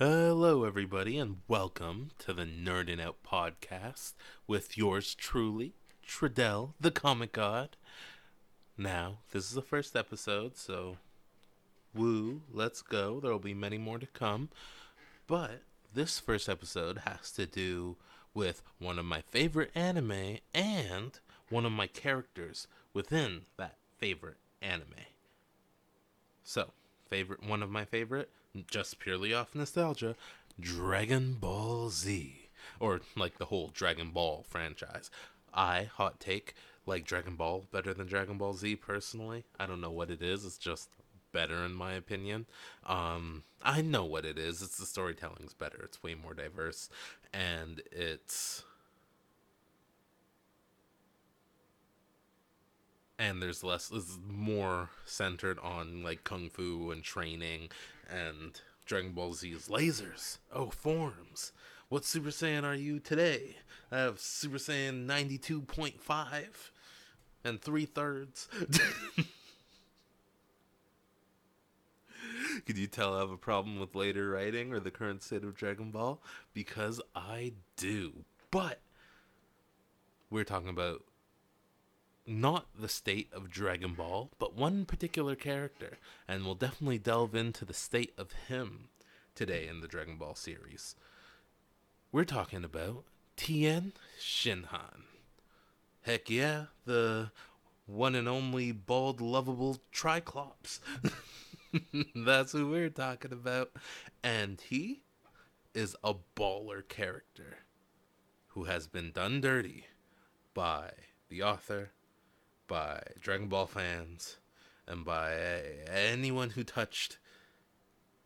Hello, everybody, and welcome to the Nerdin' Out podcast with yours truly, Tredell, the Comic God. Now, this is the first episode, so woo, let's go. There will be many more to come. But this first episode has to do with one of my favorite anime and one of my characters within that favorite anime. So, favorite one of my favorite, just purely off nostalgia, Dragon Ball Z, or like the whole Dragon Ball franchise. I hot take like Dragon Ball better than Dragon Ball Z personally. I don't know what it is. It's just better in my opinion. Um, I know what it is. It's the storytelling's better. It's way more diverse, and it's and there's less is more centered on like kung fu and training and Dragon Ball Z's lasers. Oh, forms. What Super Saiyan are you today? I have Super Saiyan 92.5 and three thirds. Could you tell I have a problem with later writing or the current state of Dragon Ball? Because I do. But we're talking about not the state of Dragon Ball, but one particular character, and we'll definitely delve into the state of him today in the Dragon Ball series. We're talking about Tien Shinhan. Heck yeah, the one and only bald, lovable Triclops. That's who we're talking about. And he is a baller character who has been done dirty by the author by Dragon Ball fans and by anyone who touched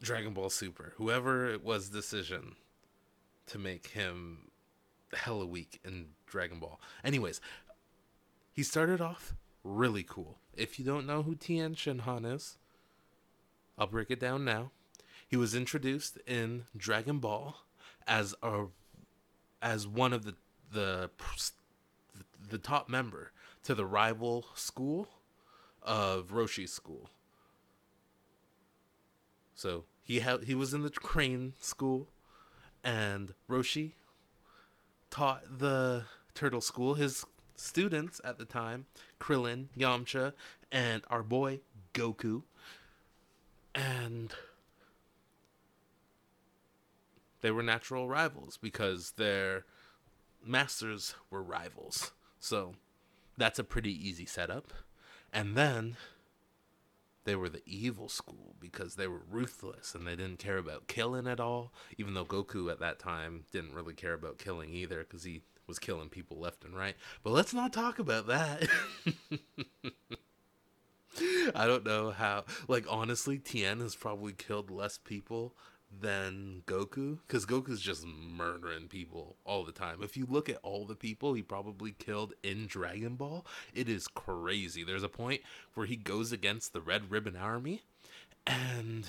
Dragon Ball Super, whoever it was decision to make him hella weak in Dragon Ball. Anyways, he started off really cool. If you don't know who Tien Shinhan is, I'll break it down now. He was introduced in Dragon Ball as a as one of the the the top member to the rival school of Roshi's school. So he had he was in the crane school, and Roshi taught the turtle school his students at the time, Krillin, Yamcha, and our boy Goku. And they were natural rivals because their masters were rivals. So that's a pretty easy setup. And then they were the evil school because they were ruthless and they didn't care about killing at all. Even though Goku at that time didn't really care about killing either because he was killing people left and right. But let's not talk about that. I don't know how. Like, honestly, Tien has probably killed less people than Goku because Goku's just murdering people all the time. If you look at all the people he probably killed in Dragon Ball, it is crazy. There's a point where he goes against the Red Ribbon Army and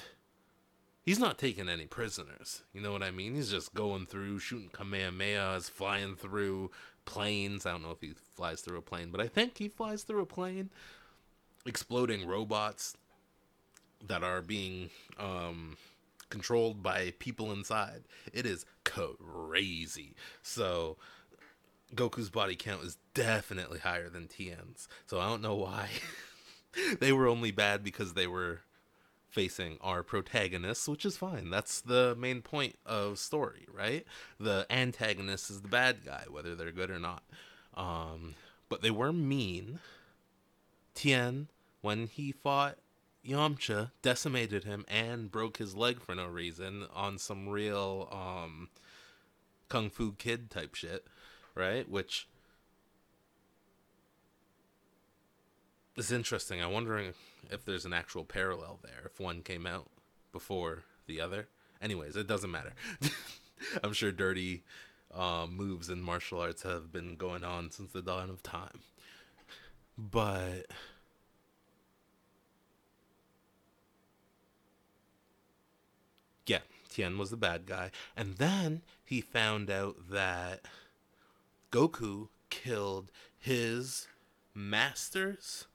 he's not taking any prisoners. You know what I mean? He's just going through shooting Kamehamehas, flying through planes. I don't know if he flies through a plane, but I think he flies through a plane, exploding robots that are being um controlled by people inside. It is crazy. So Goku's body count is definitely higher than Tien's. So I don't know why. they were only bad because they were facing our protagonists, which is fine. That's the main point of story, right? The antagonist is the bad guy, whether they're good or not. Um, but they were mean. Tien, when he fought Yamcha decimated him and broke his leg for no reason on some real um, kung fu kid type shit, right? Which is interesting. I'm wondering if there's an actual parallel there, if one came out before the other. Anyways, it doesn't matter. I'm sure dirty uh, moves in martial arts have been going on since the dawn of time. But yeah, Tien was the bad guy. And then he found out that Goku killed his master's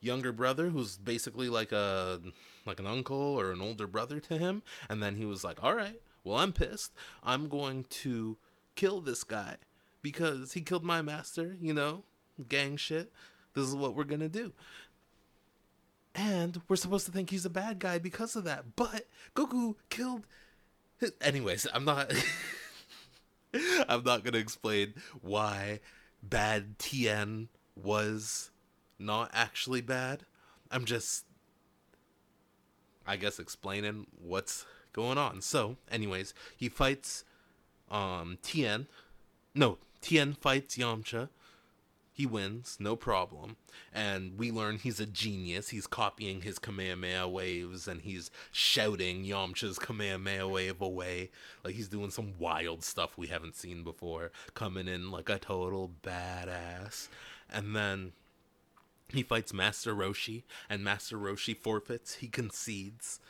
younger brother who's basically like a like an uncle or an older brother to him and then he was like all right Well, I'm pissed. I'm going to kill this guy because he killed my master, you know, gang shit. This is what we're to do. And we're supposed to think he's a bad guy because of that. But Goku killed. Anyways, I'm not. I'm not to explain why bad Tien was not actually bad. I'm just, I guess, explaining what's going on. So, anyways, he fights um Tien. No, Tien fights Yamcha. He wins, no problem. And we learn he's a genius. He's copying his Kamehameha waves and he's shouting Yamcha's Kamehameha wave away. Like he's doing some wild stuff we haven't seen before, coming in like a total badass. And then he fights Master Roshi, and Master Roshi forfeits. He concedes.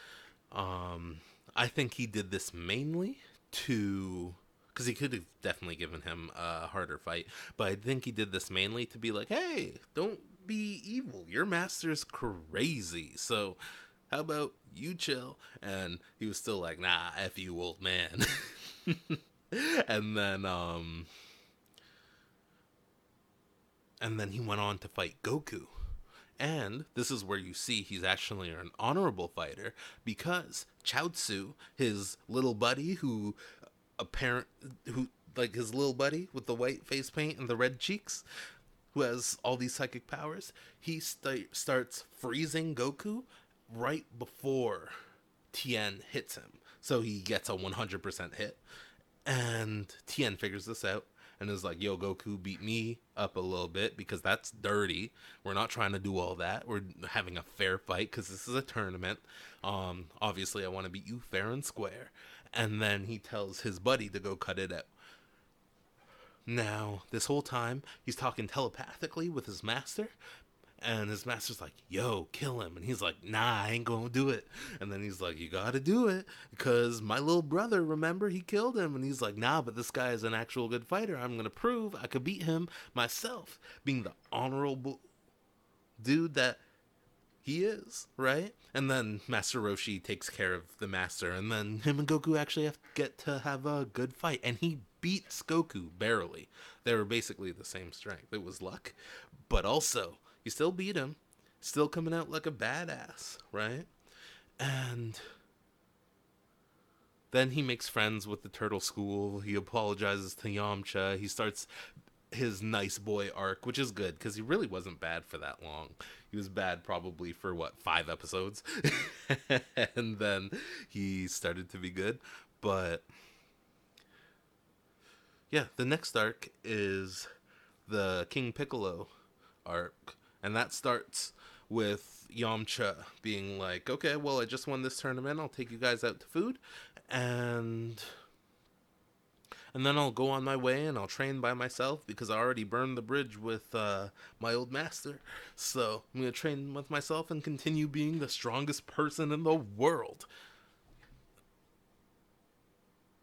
Um, I think he did this mainly to because he could have definitely given him a harder fight, but I think he did this mainly to be like, "Hey, don't be evil. Your master's crazy, so how about you chill?" And he was still like, "Nah, f you, old man." and then, um, and then he went on to fight Goku. And this is where you see he's actually an honorable fighter because Chaozu, his little buddy who apparent who like his little buddy with the white face paint and the red cheeks who has all these psychic powers, he st- starts freezing Goku right before Tien hits him. So he gets a 100% hit. And Tien figures this out and is like, yo, Goku beat me up a little bit because that's dirty. We're not trying to do all that. We're having a fair fight because this is a tournament. Um, obviously, I want to beat you fair and square. And then he tells his buddy to go cut it out. Now, this whole time, he's talking telepathically with his master, and his master's like, yo, kill him. And he's like, nah, I ain't gonna do it. And then he's like, you gotta do it. Because my little brother, remember, he killed him. And he's like, nah, but this guy is an actual good fighter. I'm gonna prove I could beat him myself. Being the honorable dude that he is, right? And then Master Roshi takes care of the master. And then him and Goku actually have get to have a good fight. And he beats Goku barely. They were basically the same strength. It was luck. But also, you still beat him, still coming out like a badass, right? And then he makes friends with the turtle school. He apologizes to Yamcha. He starts his nice boy arc, which is good because he really wasn't bad for that long. He was bad probably for what five episodes, and then he started to be good. But yeah, the next arc is the King Piccolo arc, and that starts with Yamcha being like, "Okay, well, I just won this tournament. I'll take you guys out to food, and." And then I'll go on my way and I'll train by myself because I already burned the bridge with uh, my old master. So I'm gonna train with myself and continue being the strongest person in the world.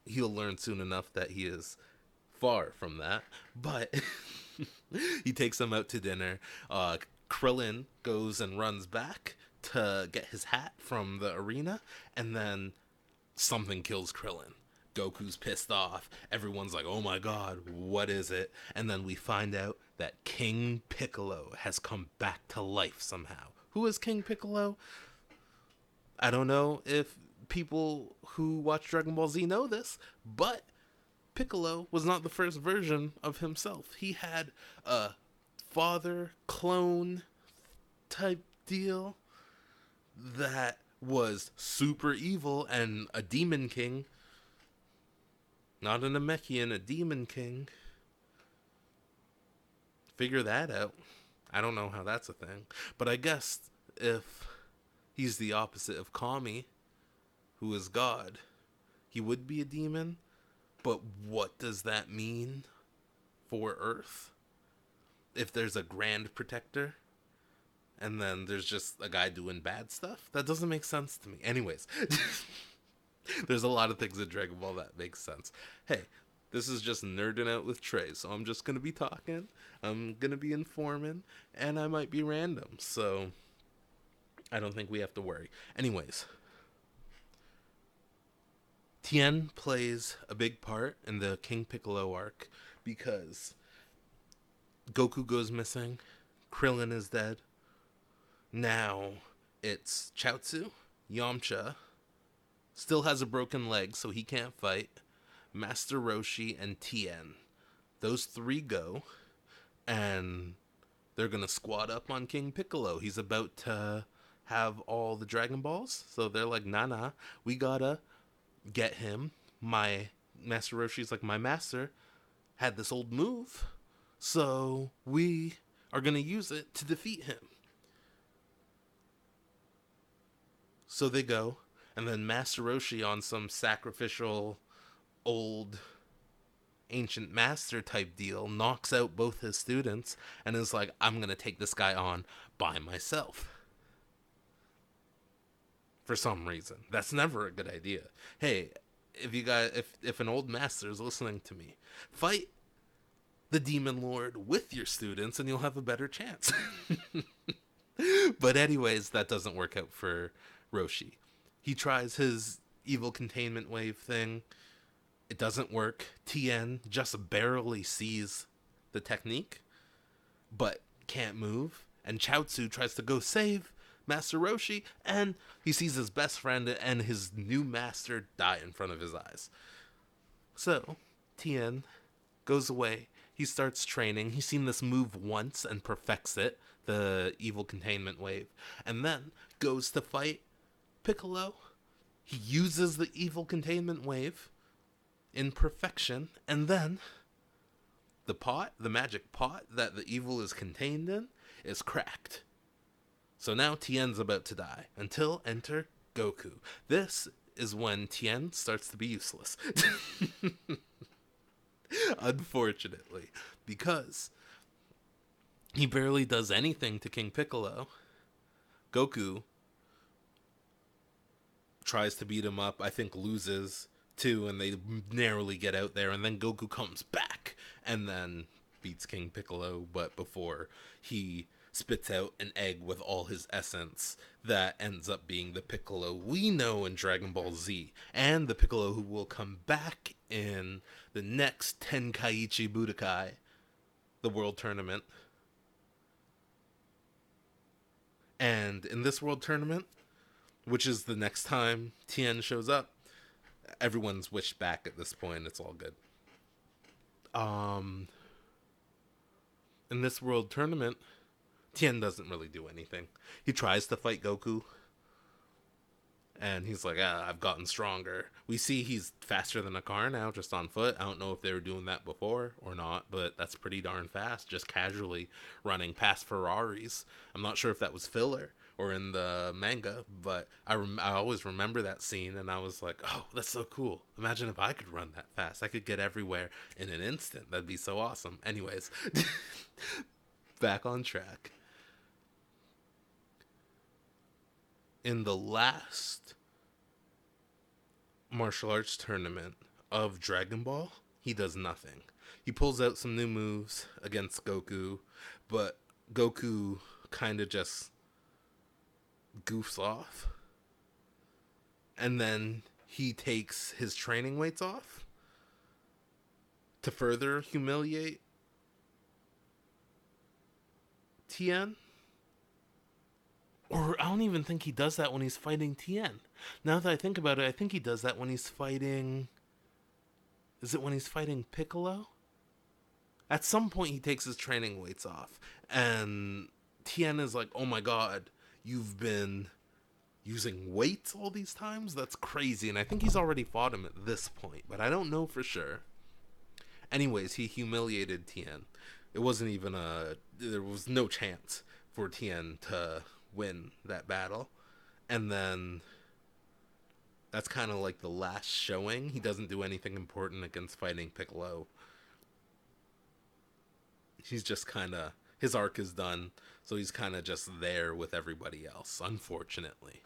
He'll learn soon enough that he is far from that, but he takes him out to dinner. Uh, Krillin goes and runs back to get his hat from the arena, and then something kills Krillin. Goku's pissed off. Everyone's like, oh my god, what is it? And then we find out that King Piccolo has come back to life somehow. Who is King Piccolo? I don't know if people who watch Dragon Ball Z know this, but Piccolo was not the first version of himself. He had a father clone type deal that was super evil and a demon king not an Namekian, a Demon King. Figure that out. I don't know how that's a thing. But I guess if he's the opposite of Kami, who is God, he would be a demon. But what does that mean for Earth? If there's a grand protector and then there's just a guy doing bad stuff, that doesn't make sense to me. Anyways. There's a lot of things in Dragon Ball that makes sense. Hey, this is just nerding out with Trey, so I'm just gonna be talking. I'm gonna be informing, and I might be random, so I don't think we have to worry. Anyways, Tien plays a big part in the King Piccolo arc because Goku goes missing, Krillin is dead. Now it's Chaozu, Yamcha, still has a broken leg, so he can't fight. Master Roshi and Tien. Those three go, and they're gonna squad up on King Piccolo. He's about to have all the Dragon Balls, so they're like, nah, nah, we gotta get him. My Master Roshi's like, my master had this old move, so we are gonna use it to defeat him. So they go, and then Master Roshi on some sacrificial old ancient master type deal knocks out both his students and is like i'm going to take this guy on by myself. For some reason. That's never a good idea. Hey if you guys if if an old master is listening to me fight the demon lord with your students and you'll have a better chance. But anyways that doesn't work out for roshi he tries his evil containment wave thing. It doesn't work. Tien just barely sees the technique, but can't move. And Chaozu tries to go save Master Roshi, and he sees his best friend and his new master die in front of his eyes. So, Tien goes away. He starts training. He's seen this move once and perfects it, the evil containment wave, and then goes to fight Piccolo. He uses the evil containment wave in perfection, and then the pot, the magic pot that the evil is contained in, is cracked. So now Tien's about to die until enter Goku. This is when Tien starts to be useless. Unfortunately, because he barely does anything to King Piccolo. Goku tries to beat him up. I think loses too, and they narrowly get out there. And then Goku comes back and then beats King Piccolo. But before he spits out an egg with all his essence that ends up being the Piccolo we know in Dragon Ball Z, and the Piccolo who will come back in the next Tenkaichi Budokai, the World Tournament. And in this World Tournament, which is the next time Tien shows up. Everyone's wished back at this point. It's all good. Um, in this world tournament, Tien doesn't really do anything. He tries to fight Goku, and he's like, ah, I've gotten stronger. We see he's faster than a car now, just on foot. I don't know if they were doing that before or not, but that's pretty darn fast, just casually running past Ferraris. I'm not sure if that was filler or in the manga, but I, rem- I always remember that scene and I was like, oh, that's so cool. Imagine if I could run that fast. I could get everywhere in an instant. That'd be so awesome. Anyways, back on track. In the last martial arts tournament of Dragon Ball, he does nothing. He pulls out some new moves against Goku, but Goku kind of just goofs off. And then he takes his training weights off to further humiliate Tien. Or I don't even think he does that when he's fighting Tien. Now that I think about it, I think he does that when he's fighting. Is it when he's fighting Piccolo? At some point, he takes his training weights off, and Tien is like, "Oh my god, you've been using weights all these times? That's crazy. And I think he's already fought him at this point, but I don't know for sure. Anyways, he humiliated Tien. It wasn't even a. There was no chance for Tien to win that battle. And then. That's kind of like the last showing. He doesn't do anything important against fighting Piccolo. He's just kind of. His arc is done so he's kind of just there with everybody else, unfortunately.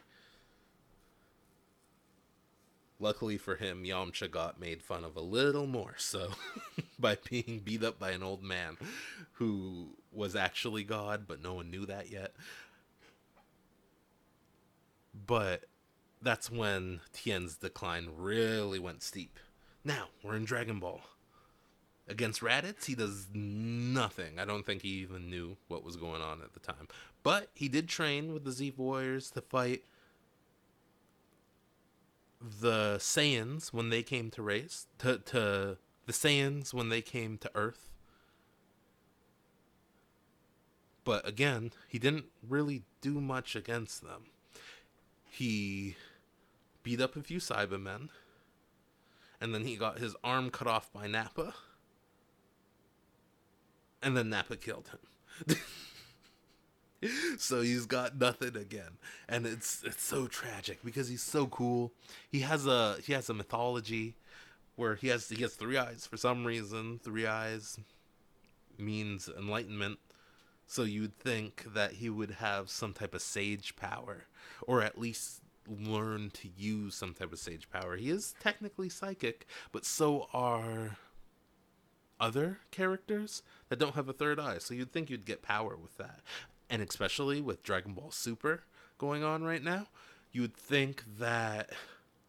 Luckily for him, Yamcha got made fun of a little more so by being beat up by an old man who was actually God, but no one knew that yet. But that's when Tien's decline really went steep. Now we're in Dragon Ball. Against Raditz, he does nothing. I don't think he even knew what was going on at the time. But he did train with the Z Warriors to fight the Saiyans when they came to race to to the Saiyans when they came to Earth. But again, he didn't really do much against them. He beat up a few Saibamen, and then he got his arm cut off by Nappa, and then Nappa killed him. so he's got nothing again. And it's it's so tragic because he's so cool. He has a he has a mythology where he has he has three eyes for some reason. Three eyes means enlightenment. So you'd think that he would have some type of sage power or at least learn to use some type of sage power. He is technically psychic but so are other characters that don't have a third eye. So you'd think you'd get power with that. And especially with Dragon Ball Super going on right now, you would think that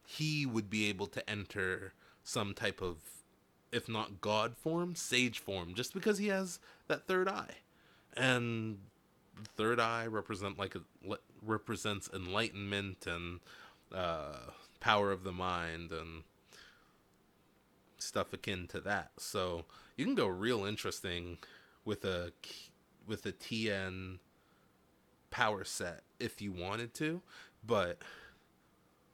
he would be able to enter some type of, if not God form, sage form, just because he has that third eye, and third eye represent like a, represents enlightenment and uh, power of the mind and stuff akin to that. So you can go real interesting with a with a Tien power set if you wanted to, but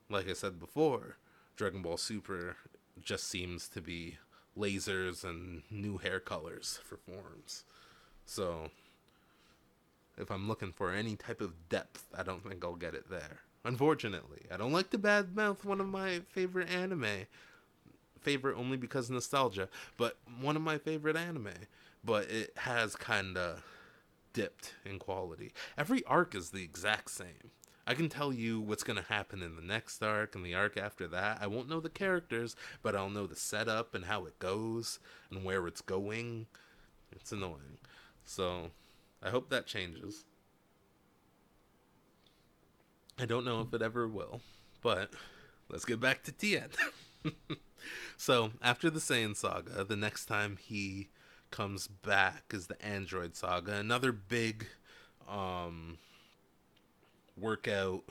like I said before, Dragon Ball Super just seems to be lasers and new hair colors for forms. So if I'm looking for any type of depth, I don't think I'll get it there. Unfortunately, I don't like to badmouth one of my favorite anime. Favorite only because nostalgia, but one of my favorite anime. But it has kind of dipped in quality. Every arc is the exact same. I can tell you what's going to happen in the next arc and the arc after that. I won't know the characters, but I'll know the setup and how it goes and where it's going. It's annoying. So, I hope that changes. I don't know if it ever will, but let's get back to Tien. so, after the Saiyan saga, the next time he comes back is the Android Saga, another big um workout.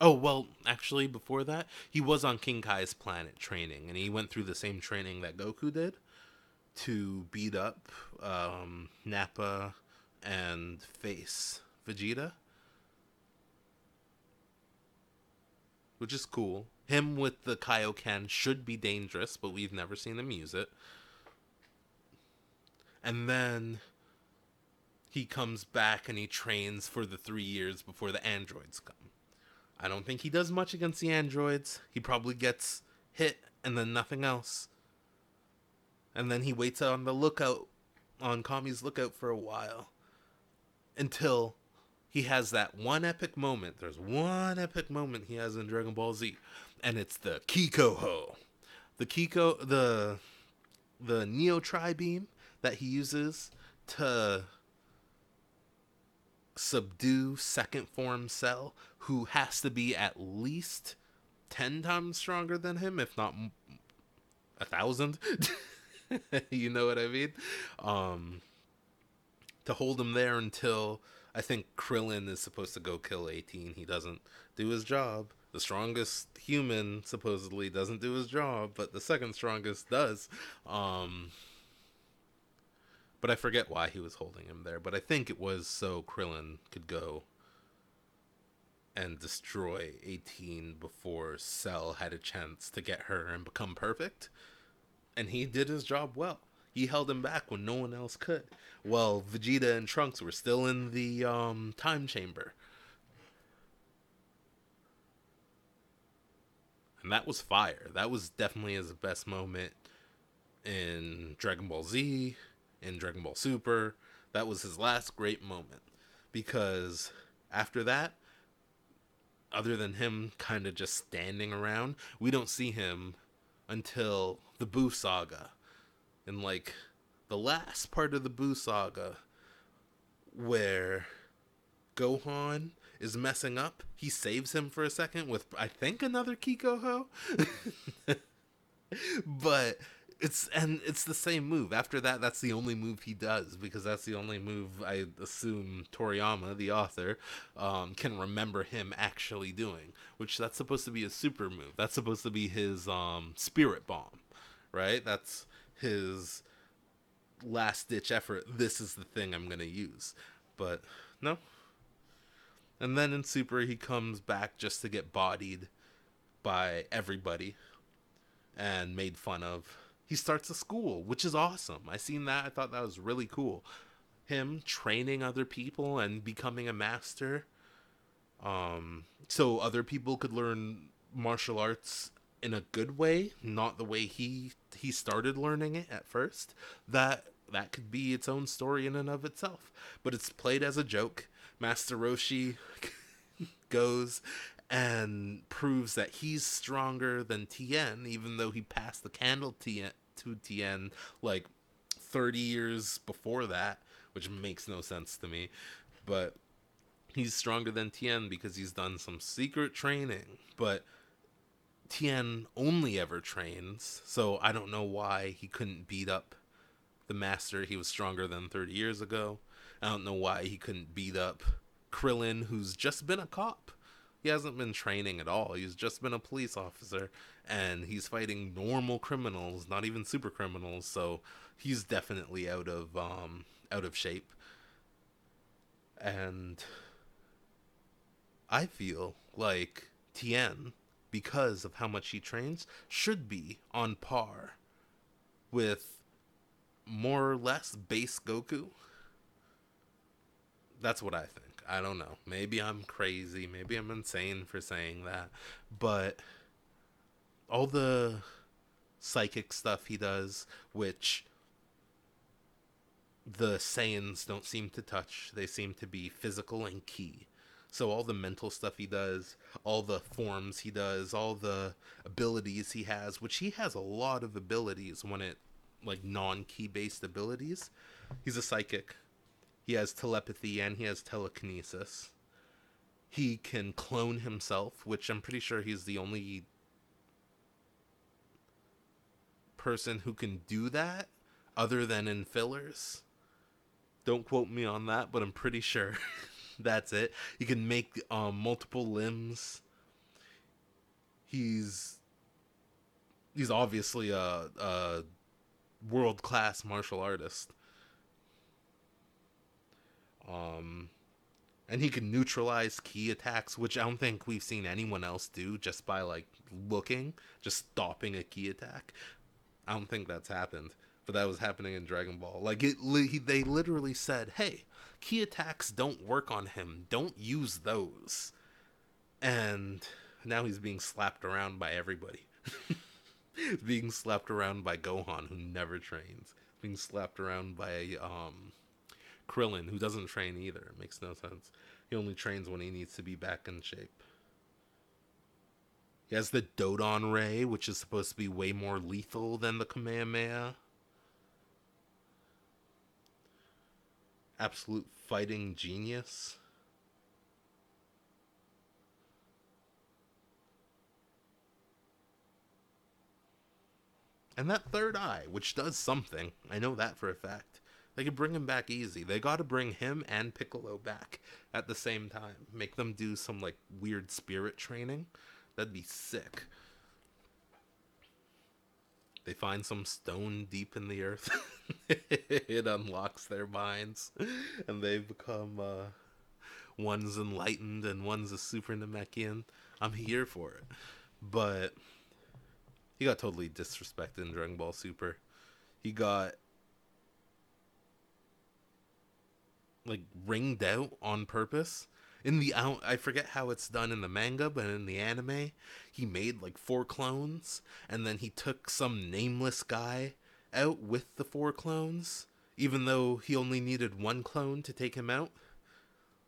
Oh, well, actually before that, he was on King Kai's planet training and he went through the same training that Goku did to beat up um Nappa and face Vegeta. Which is cool. Him with the Kaioken should be dangerous, but we've never seen him use it and then he comes back and he trains for the three years before the androids come. I don't think he does much against the androids. He probably gets hit and then nothing else. And then he waits on the lookout, on Kami's lookout for a while. Until he has that one epic moment. There's one epic moment he has in Dragon Ball Z. And it's the Kikoho. The Kiko, the, the Neo Tri Beam that he uses to subdue second form Cell, who has to be at least 10 times stronger than him, if not a thousand. you know what I mean? Um, to hold him there until I think Krillin is supposed to go kill 18. He doesn't do his job. The strongest human supposedly doesn't do his job, but the second strongest does. Um, but I forget why he was holding him there. But I think it was so Krillin could go and destroy 18 before Cell had a chance to get her and become perfect. And he did his job well. He held him back when no one else could. Well, Vegeta and Trunks were still in the um, time chamber. And that was fire. That was definitely his best moment in Dragon Ball Z, in Dragon Ball Super. That was his last great moment because after that, other than him kind of just standing around, we don't see him until the Buu saga. And like the last part of the Buu saga where Gohan is messing up, he saves him for a second with I think another Kikoho. but it's and it's the same move. After that, that's the only move he does because that's the only move I assume Toriyama, the author, um, can remember him actually doing. Which that's supposed to be a super move. That's supposed to be his um, spirit bomb, right? That's his last ditch effort. This is the thing I'm gonna use, but no. And then in Super, he comes back just to get bodied by everybody and made fun of he starts a school, which is awesome. I seen that. I thought that was really cool. Him training other people and becoming a master. Um, so other people could learn martial arts in a good way, not the way he he started learning it at first. That that could be its own story in and of itself. But it's played as a joke. Master Roshi goes and proves that he's stronger than Tien, even though he passed the candle Tien, to Tien like 30 years before that, which makes no sense to me. But he's stronger than Tien because he's done some secret training. But Tien only ever trains, so I don't know why he couldn't beat up the master he was stronger than 30 years ago. I don't know why he couldn't beat up Krillin, who's just been a cop he hasn't been training at all. He's just been a police officer and he's fighting normal criminals, not even super criminals. So he's definitely out of um out of shape. And I feel like Tien because of how much he trains should be on par with more or less base Goku. That's what I think. I don't know. Maybe I'm crazy. Maybe I'm insane for saying that. But all the psychic stuff he does, which the Saiyans don't seem to touch, they seem to be physical and ki. So all the mental stuff he does, all the forms he does, all the abilities he has, which he has a lot of abilities when it like non-ki based abilities. He's a psychic he has telepathy and he has telekinesis. He can clone himself, which I'm pretty sure he's the only person who can do that other than in fillers. Don't quote me on that, but I'm pretty sure that's it. He can make um, multiple limbs. He's he's obviously a, a world class martial artist. Um, and he can neutralize ki attacks, which I don't think we've seen anyone else do just by like looking, just stopping a ki attack. I don't think that's happened, but that was happening in Dragon Ball. Like it, they literally said, "Hey, ki attacks don't work on him. Don't use those." And now he's being slapped around by everybody. being slapped around by Gohan, who never trains. Being slapped around by um, Krillin, who doesn't train either. It makes no sense. He only trains when he needs to be back in shape. He has the Dodon Ray, which is supposed to be way more lethal than the Kamehameha. Absolute fighting genius. And that third eye, which does something. I know that for a fact. They could bring him back easy. They got to bring him and Piccolo back at the same time. Make them do some like weird spirit training. That'd be sick. They find some stone deep in the earth. it unlocks their minds, and they become uh, one's enlightened and one's a super Namekian. I'm here for it, but he got totally disrespected in Dragon Ball Super. He got like ringed out on purpose. In the out, I forget how it's done in the manga, but in the anime, he made like four clones, and then he took some nameless guy out with the four clones, even though he only needed one clone to take him out.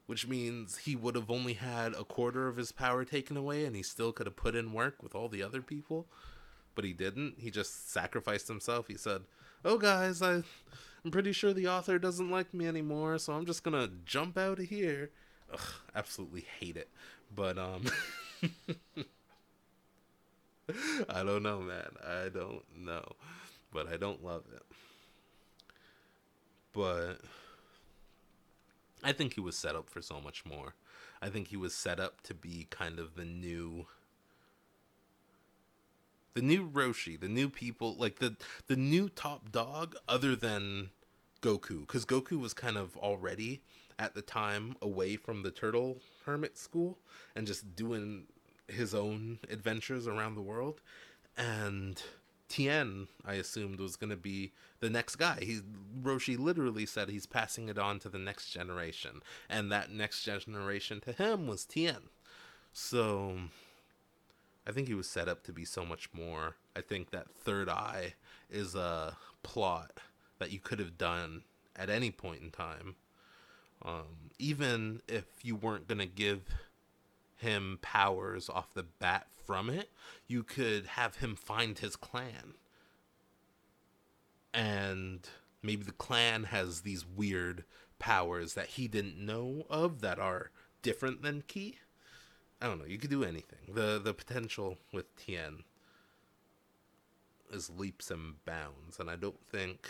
Which means he would have only had a quarter of his power taken away, and he still could have put in work with all the other people. But he didn't. He just sacrificed himself. He said, "Oh, guys, I I'm pretty sure the author doesn't like me anymore, so I'm just gonna jump out of here. Ugh, absolutely hate it. But um I don't know, man. I don't know. But I don't love it. But I think he was set up for so much more. I think he was set up to be kind of the new the new Roshi, the new people, like the the new top dog other than Goku cuz Goku was kind of already at the time away from the turtle hermit school and just doing his own adventures around the world and Tien, I assumed, was going to be the next guy. He Roshi literally said he's passing it on to the next generation, and that next generation to him was Tien. So, I think he was set up to be so much more. I think that third eye is a plot that you could have done at any point in time, um, even if you weren't going to give him powers off the bat from it, you could have him find his clan. And maybe the clan has these weird powers that he didn't know of that are different than Ki. I don't know. You could do anything. The the potential with Tien is leaps and bounds, and I don't think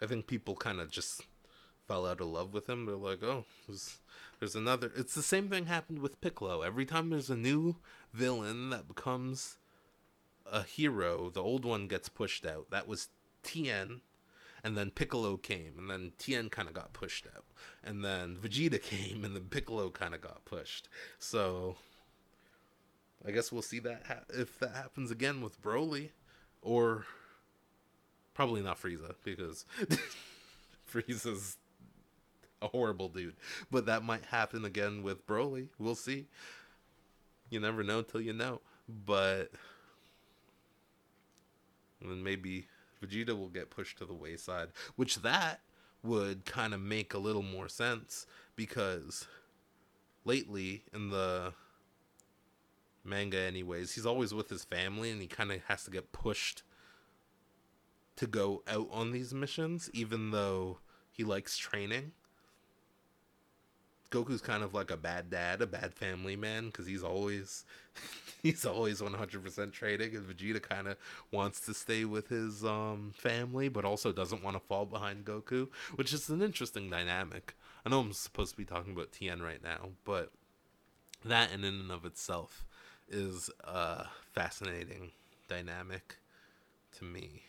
I think people kind of just fell out of love with him. They're like, oh, there's, there's another. It's the same thing happened with Piccolo. Every time there's a new villain that becomes a hero, the old one gets pushed out. That was Tien, and then Piccolo came, and then Tien kind of got pushed out, and then Vegeta came, and then Piccolo kind of got pushed. So, I guess we'll see that ha- if that happens again with Broly, or probably not Frieza because Frieza's a horrible dude. But that might happen again with Broly. We'll see. You never know till you know. But then maybe Vegeta will get pushed to the wayside, which that would kind of make a little more sense because lately in the manga anyways, he's always with his family and he kind of has to get pushed to go out on these missions even though he likes training Goku's kind of like a bad dad, a bad family man, because he's always he's always one hundred percent trading, and Vegeta kind of wants to stay with his um, family, but also doesn't want to fall behind Goku, which is an interesting dynamic. I know I'm supposed to be talking about Tien right now, but that in and of itself is a fascinating dynamic to me.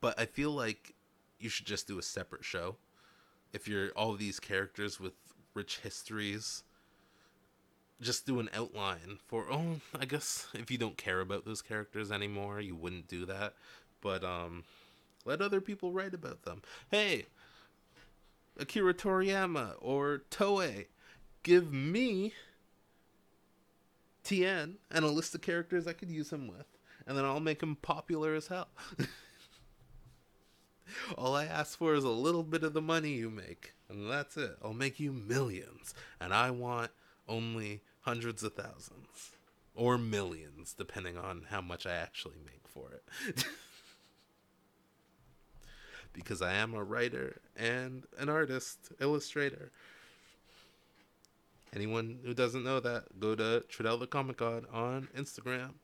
But I feel like you should just do a separate show. If you're all these characters with rich histories, just do an outline for oh, I guess if you don't care about those characters anymore, you wouldn't do that. But um let other people write about them. Hey, Akira Toriyama or Toei, give me Tien and a list of characters I could use him with, and then I'll make him popular as hell. All I ask for is a little bit of the money you make, and that's it. I'll make you millions, and I want only hundreds of thousands or millions, depending on how much I actually make for it. because I am a writer and an artist, illustrator. Anyone who doesn't know that, go to Tradell the Comic God on Instagram.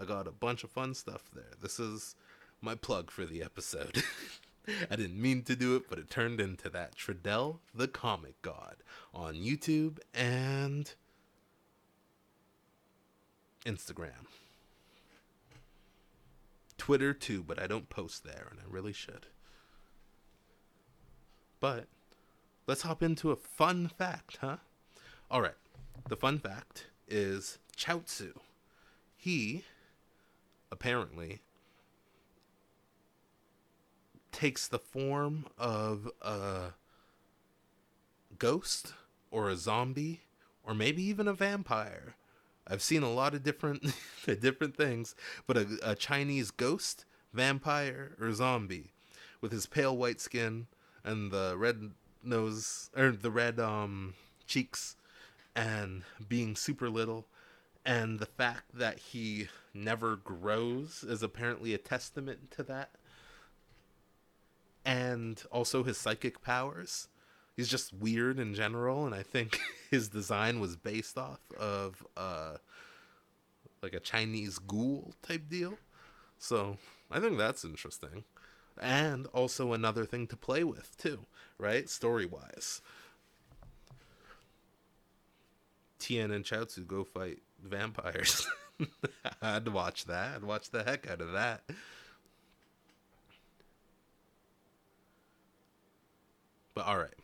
I got a bunch of fun stuff there. This is my plug for the episode. I didn't mean to do it, but it turned into that. Tradell the Comic God on YouTube and Instagram. Twitter too, but I don't post there, and I really should. But let's hop into a fun fact, huh? All right. The fun fact is Chaozu. He apparently takes the form of a ghost or a zombie or maybe even a vampire. I've seen a lot of different different things, but a, a, Chinese ghost, vampire, or zombie, with his pale white skin and the red nose or the red um cheeks, and being super little, and the fact that he never grows is apparently a testament to that and also his psychic powers. He's just weird in general, and I think his design was based off of uh, like a Chinese ghoul type deal. So I think that's interesting. And also another thing to play with too, right? Story wise. Tien and Chaozu go fight vampires. I'd watch that. I'd watch the heck out of that. But all right.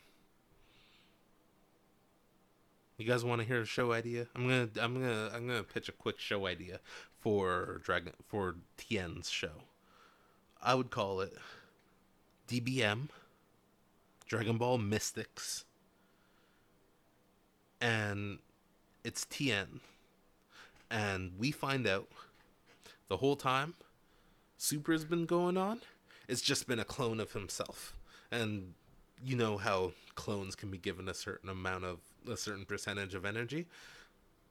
You guys want to hear a show idea? I'm gonna, I'm gonna, I'm gonna pitch a quick show idea for Dragon for Tien's show. I would call it DBM, Dragon Ball Mystics, and it's Tien, and we find out the whole time Super's been going on. It's just been a clone of himself, and you know how clones can be given a certain amount of a certain percentage of energy.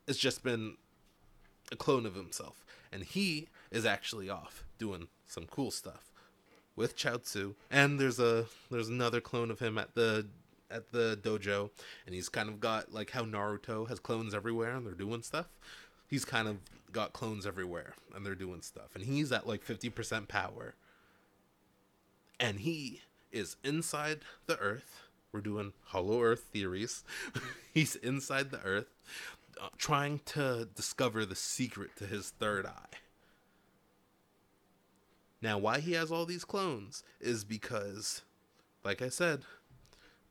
It's just been a clone of himself, and he is actually off doing some cool stuff with Chaozu. And there's a there's another clone of him at the at the dojo, and he's kind of got like how Naruto has clones everywhere and they're doing stuff. He's kind of got clones everywhere and they're doing stuff, and he's at like fifty percent power. And he is inside the Earth. We're doing Hollow Earth theories. he's inside the Earth, uh, trying to discover the secret to his third eye. Now, why he has all these clones is because, like I said,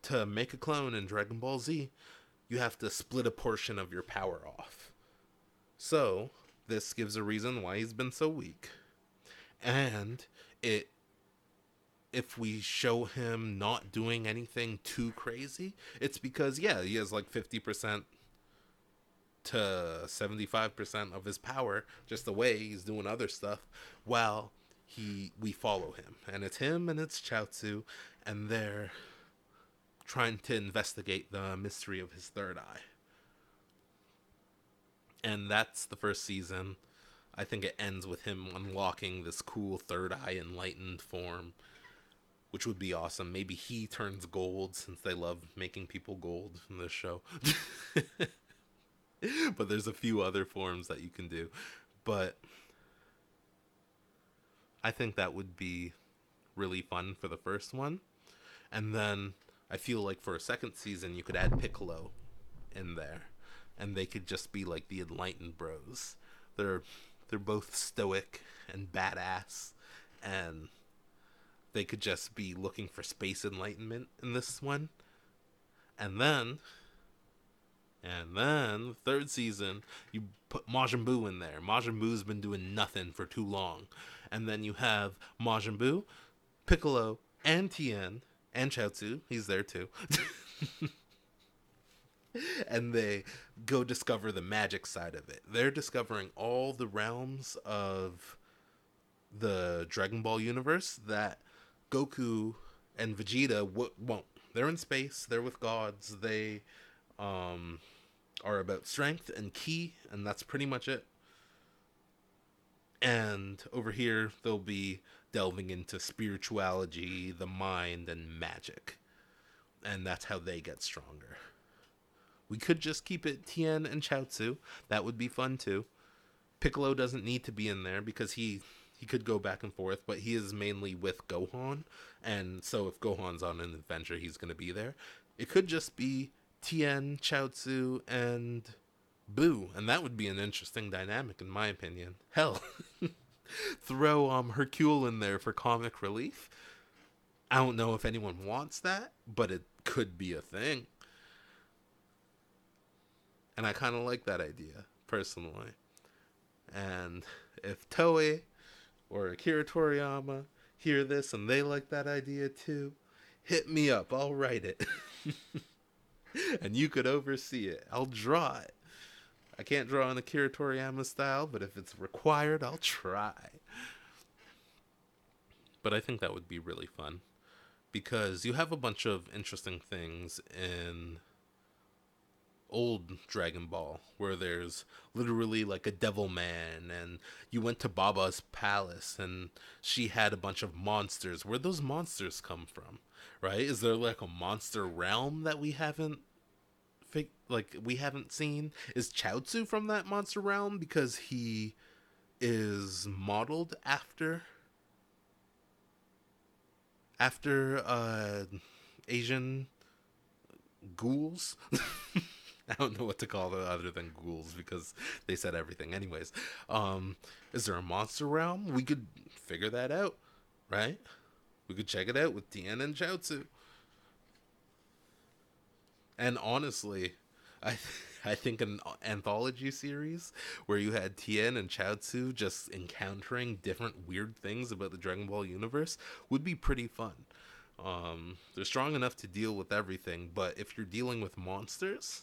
to make a clone in Dragon Ball Z, you have to split a portion of your power off. So, this gives a reason why he's been so weak. And it if we show him not doing anything too crazy, it's because yeah, he has like 50% to 75% of his power just the way he's doing other stuff while he we follow him. And it's him and it's Chaozu and they're trying to investigate the mystery of his third eye. And that's the first season. I think it ends with him unlocking this cool third eye enlightened form which would be awesome. Maybe he turns gold since they love making people gold in this show. but there's a few other forms that you can do. But I think that would be really fun for the first one. And then I feel like for a second season you could add Piccolo in there and they could just be like the enlightened bros. They're they're both stoic and badass and they could just be looking for space enlightenment in this one. And then and then third season, you put Majin Buu in there. Majin Buu's been doing nothing for too long. And then you have Majin Buu, Piccolo, and Tien, and Chaozu. He's there too. and they go discover the magic side of it. They're discovering all the realms of the Dragon Ball universe that Goku and Vegeta w- won't. They're in space. They're with gods. They um, are about strength and ki, and that's pretty much it. And over here, they'll be delving into spirituality, the mind, and magic. And that's how they get stronger. We could just keep it Tien and Chaozu. That would be fun too. Piccolo doesn't need to be in there because he he could go back and forth, but he is mainly with Gohan, and so if Gohan's on an adventure, he's going to be there. It could just be Tien, Chaozu, and Buu. and that would be an interesting dynamic, in my opinion. Hell, throw um Hercule in there for comic relief. I don't know if anyone wants that, but it could be a thing. And I kind of like that idea, personally. And if Toei or Akira Toriyama hear this and they like that idea too, hit me up. I'll write it. and you could oversee it. I'll draw it. I can't draw in Akira Toriyama style, but if it's required, I'll try. But I think that would be really fun because you have a bunch of interesting things in old Dragon Ball, where there's literally like a devil man, and you went to Baba's palace, and she had a bunch of monsters. Where those monsters come from, right? Is there like a monster realm that we haven't, like we haven't seen? Is Chaozu from that monster realm because he is modeled after after uh Asian ghouls. I don't know what to call it other than ghouls because they said everything. Anyways, um, is there a monster realm? We could figure that out, right? We could check it out with Tien and Chaozu. And honestly, I I think an anthology series where you had Tien and Chaozu just encountering different weird things about the Dragon Ball universe would be pretty fun. Um, they're strong enough to deal with everything, but if you're dealing with monsters,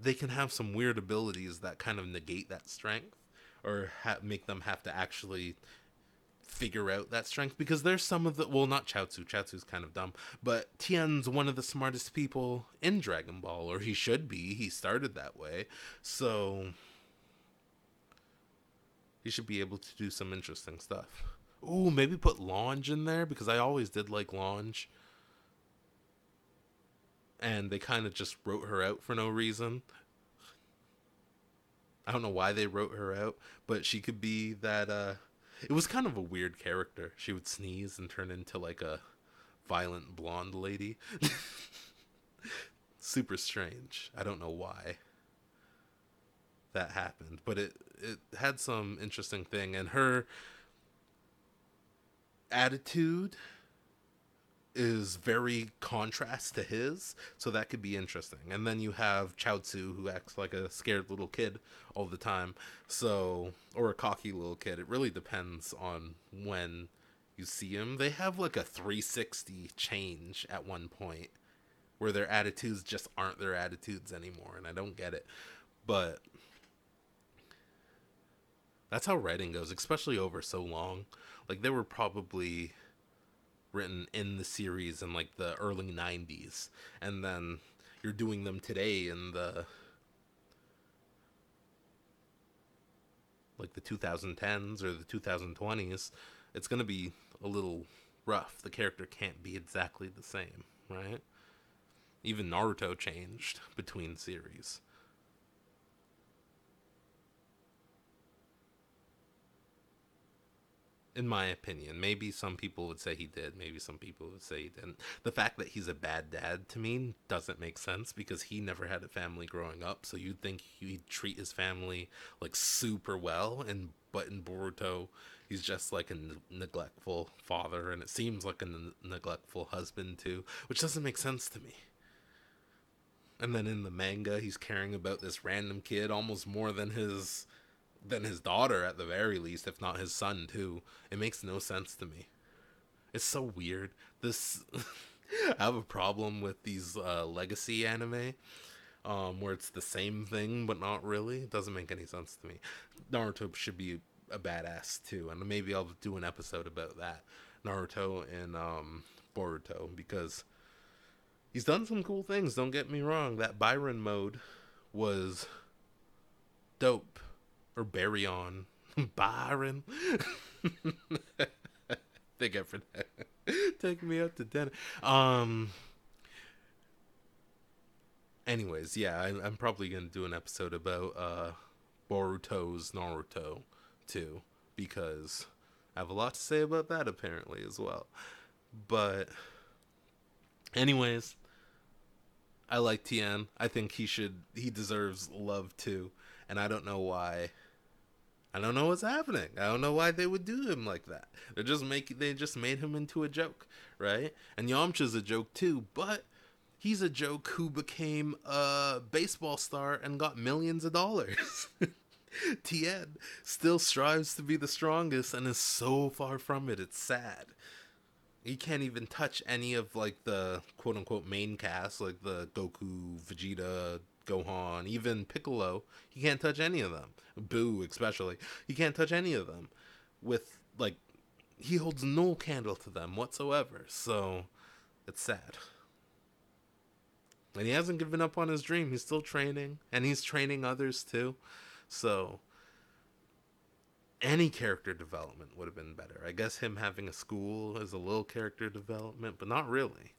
they can have some weird abilities that kind of negate that strength or ha- make them have to actually figure out that strength because there's some of the well not Chaozu Chaozu's kind of dumb but Tien's one of the smartest people in Dragon Ball or he should be. He started that way. So he should be able to do some interesting stuff. Ooh, maybe put Launch in there because I always did like Launch. And they kind of just wrote her out for no reason. I don't know why they wrote her out, but she could be that uh it was kind of a weird character. She would sneeze and turn into like a violent blonde lady. Super strange. I don't know why that happened, but it it had some interesting thing and her attitude is very contrast to his, so that could be interesting. And then you have Chaozu who acts like a scared little kid all the time, so or a cocky little kid. It really depends on when you see him. They have like a 360 change at one point where their attitudes just aren't their attitudes anymore, and I don't get it. But that's how writing goes, especially over so long. Like they were probably written in the series in like the early 90s and then you're doing them today in the like the 2010s or the 2020s it's going to be a little rough. The character can't be exactly the same right? Even naruto changed between series in my opinion. Maybe some people would say he did. Maybe some people would say he didn't. The fact that he's a bad dad to me doesn't make sense because he never had a family growing up. So you'd think he'd treat his family like super well, and but in Boruto, he's just like a n- neglectful father, and it seems like a n- neglectful husband too, which doesn't make sense to me. And then in the manga, he's caring about this random kid almost more than his than his daughter at the very least, if not his son too. It makes no sense to me. It's so weird. This I have a problem with these uh, legacy anime, um, where it's the same thing but not really. It doesn't make any sense to me. Naruto should be a badass too, and maybe I'll do an episode about that. Naruto and um, Boruto because he's done some cool things. Don't get me wrong. That Byron mode was dope or Baryon. Byron. Thank you for that. Take me out to dinner. Um. Anyways, yeah, I, I'm probably gonna do an episode about uh, Boruto's Naruto too, because I have a lot to say about that apparently as well. But, anyways, I like Tien. I think he should. He deserves love too, and I don't know why I don't know what's happening. I don't know why they would do him like that. They're just making they just made him into a joke, right? And Yamcha's a joke too, but he's a joke who became a baseball star and got millions of dollars. Tien still strives to be the strongest and is so far from it. It's sad. He can't even touch any of like the quote unquote main cast, like the Goku, Vegeta, Gohan, even Piccolo. He can't touch any of them. Buu, especially. He can't touch any of them. With, like, he holds no candle to them whatsoever. So, it's sad. And he hasn't given up on his dream. He's still training, and he's training others too. So, any character development would have been better. I guess him having a school is a little character development, but not really.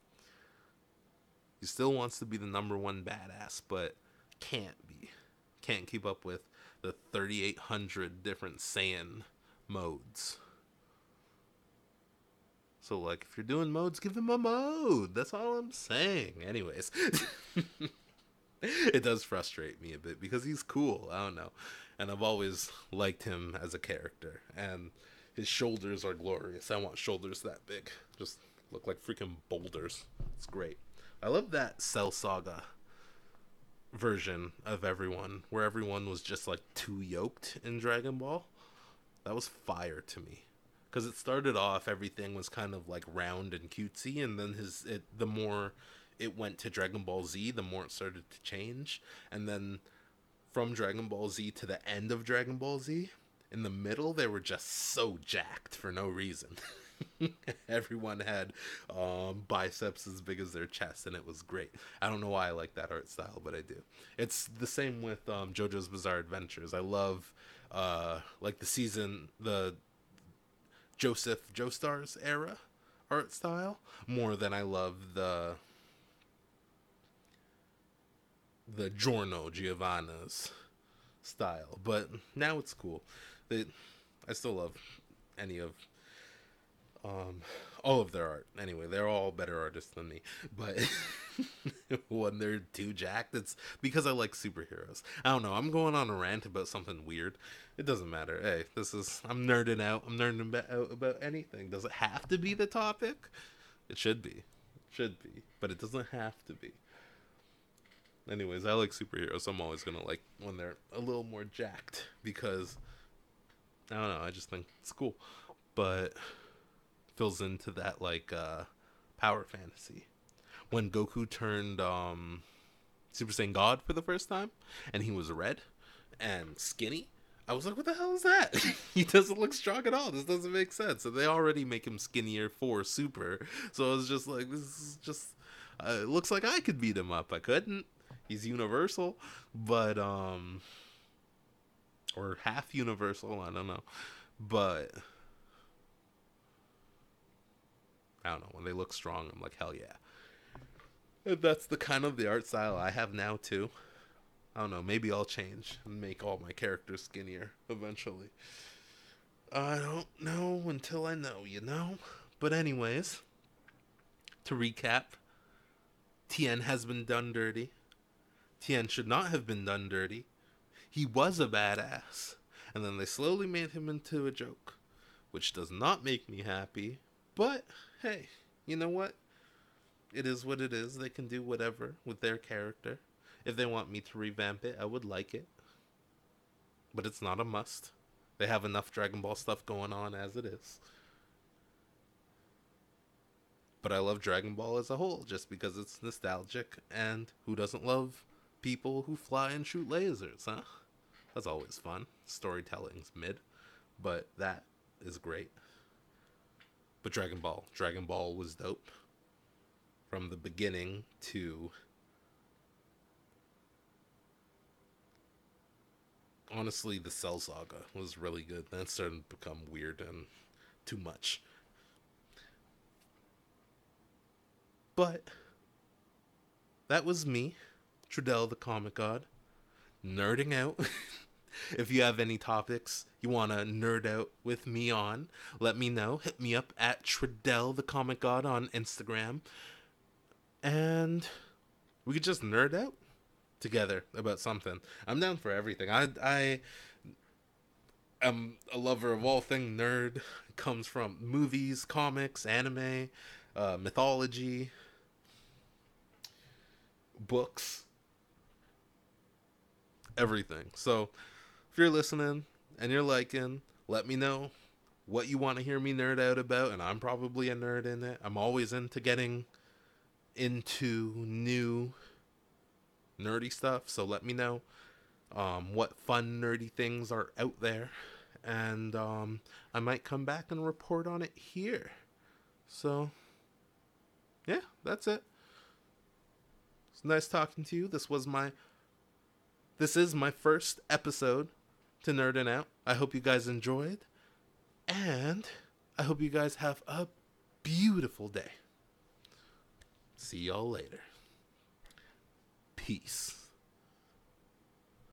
He still wants to be the number one badass, but can't be. Can't keep up with the 3,800 different Saiyan modes. So, like, if you're doing modes, give him a mode. That's all I'm saying. Anyways, it does frustrate me a bit because he's cool. I don't know. And I've always liked him as a character. And his shoulders are glorious. I want shoulders that big. Just look like freaking boulders. It's great. I love that Cell Saga version of everyone where everyone was just like too yoked in Dragon Ball. That was fire to me. Cuz it started off everything was kind of like round and cutesy and then his it the more it went to Dragon Ball Z, the more it started to change and then from Dragon Ball Z to the end of Dragon Ball Z, in the middle they were just so jacked for no reason. Everyone had um, biceps as big as their chest, and it was great. I don't know why I like that art style, but I do. It's the same with um, JoJo's Bizarre Adventures. I love uh, like the season, the Joseph Joestar's era art style more than I love the the Giorno Giovanna's style. But now it's cool. They, I still love any of um all of their art. Anyway they're all better artists than me. But when they're too jacked it's because i like superheroes. I don't know. I'm going on a rant about something weird. It doesn't matter. Hey this is i'm nerding out. I'm nerding out about anything. Does it have to be the topic? It should be. It should be. But it doesn't have to be. Anyways i like superheroes. I'm always gonna like when they're a little more jacked because i don't know i just think it's cool. But fills into that like uh power fantasy. When Goku turned um Super Saiyan God for the first time and he was red and skinny, I was like, what the hell is that? he doesn't look strong at all. This doesn't make sense. And they already make him skinnier for Super. So I was just like, this is just uh, it looks like I could beat him up. I couldn't. He's universal, but um or half universal, I don't know. But I don't know. When they look strong, I'm like, hell yeah. And that's the kind of the art style I have now too. I don't know. Maybe I'll change and make all my characters skinnier eventually. I don't know until I know, you know. But anyways, to recap, Tien has been done dirty. Tien should not have been done dirty. He was a badass, and then they slowly made him into a joke, which does not make me happy. But hey, you know what? It is what it is. They can do whatever with their character. If they want me to revamp it, I would like it. But it's not a must. They have enough Dragon Ball stuff going on as it is. But I love Dragon Ball as a whole just because it's nostalgic and who doesn't love people who fly and shoot lasers, huh? That's always fun. Storytelling's mid, but that is great. But Dragon Ball, Dragon Ball was dope from the beginning to honestly the Cell Saga was really good. Then started to become weird and too much. But that was me, Trudell the Comic God, nerding out. if you have any topics you want to nerd out with me on, let me know. Hit me up at Trudell the Comic God on Instagram. And we could just nerd out together about something. I'm down for everything. I I am a lover of all thing nerd. It comes from movies, comics, anime, uh, mythology, books, everything. So you're listening and you're liking, let me know what you want to hear me nerd out about, and I'm probably a nerd in it. I'm always into getting into new nerdy stuff, so let me know um, what fun nerdy things are out there, and um, I might come back and report on it here. So, yeah, that's it. It's nice talking to you. This was my this is my first episode to Nerdin' Out. I hope you guys enjoyed. And I hope you guys have a beautiful day. See y'all later. Peace.